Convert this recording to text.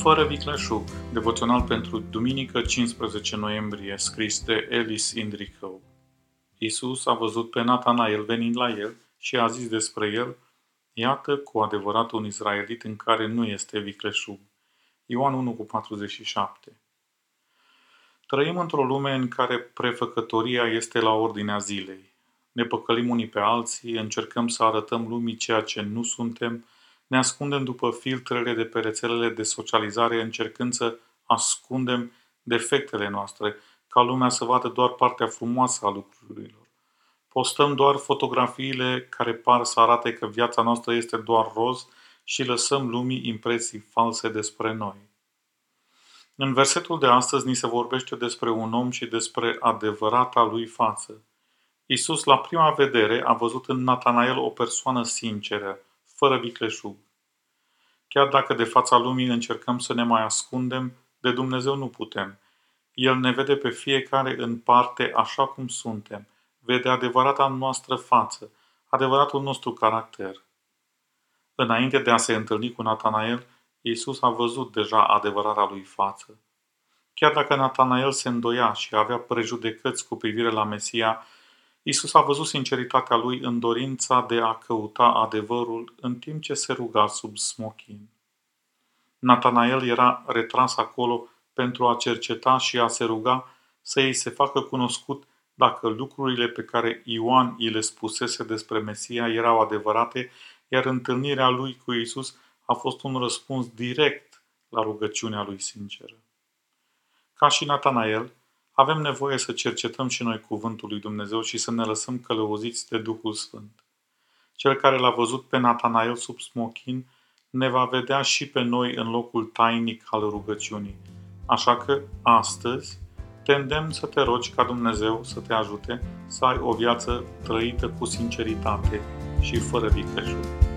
Fără vicleșug, devoțional pentru duminică 15 noiembrie, scris de Alice Indrico. Iisus a văzut pe Natanael venind la el și a zis despre el, Iată cu adevărat un izraelit în care nu este vicleșug. Ioan 1 cu 47 Trăim într-o lume în care prefăcătoria este la ordinea zilei. Ne păcălim unii pe alții, încercăm să arătăm lumii ceea ce nu suntem, ne ascundem după filtrele de pe rețelele de socializare încercând să ascundem defectele noastre, ca lumea să vadă doar partea frumoasă a lucrurilor. Postăm doar fotografiile care par să arate că viața noastră este doar roz și lăsăm lumii impresii false despre noi. În versetul de astăzi ni se vorbește despre un om și despre adevărata lui față. Isus, la prima vedere, a văzut în Natanael o persoană sinceră, fără vicleșug. Chiar dacă de fața lumii încercăm să ne mai ascundem, de Dumnezeu nu putem. El ne vede pe fiecare în parte așa cum suntem. Vede adevărata noastră față, adevăratul nostru caracter. Înainte de a se întâlni cu Natanael, Iisus a văzut deja adevărata lui față. Chiar dacă Natanael se îndoia și avea prejudecăți cu privire la Mesia, Isus a văzut sinceritatea lui în dorința de a căuta adevărul în timp ce se ruga sub smochin. Natanael era retras acolo pentru a cerceta și a se ruga să îi se facă cunoscut dacă lucrurile pe care Ioan îi le spusese despre Mesia erau adevărate, iar întâlnirea lui cu Isus a fost un răspuns direct la rugăciunea lui sinceră. Ca și Natanael, avem nevoie să cercetăm și noi cuvântul lui Dumnezeu și să ne lăsăm călăuziți de Duhul Sfânt. Cel care l-a văzut pe Natanael sub smochin ne va vedea și pe noi în locul tainic al rugăciunii. Așa că, astăzi, te îndemn să te rogi ca Dumnezeu să te ajute să ai o viață trăită cu sinceritate și fără vicleșuri.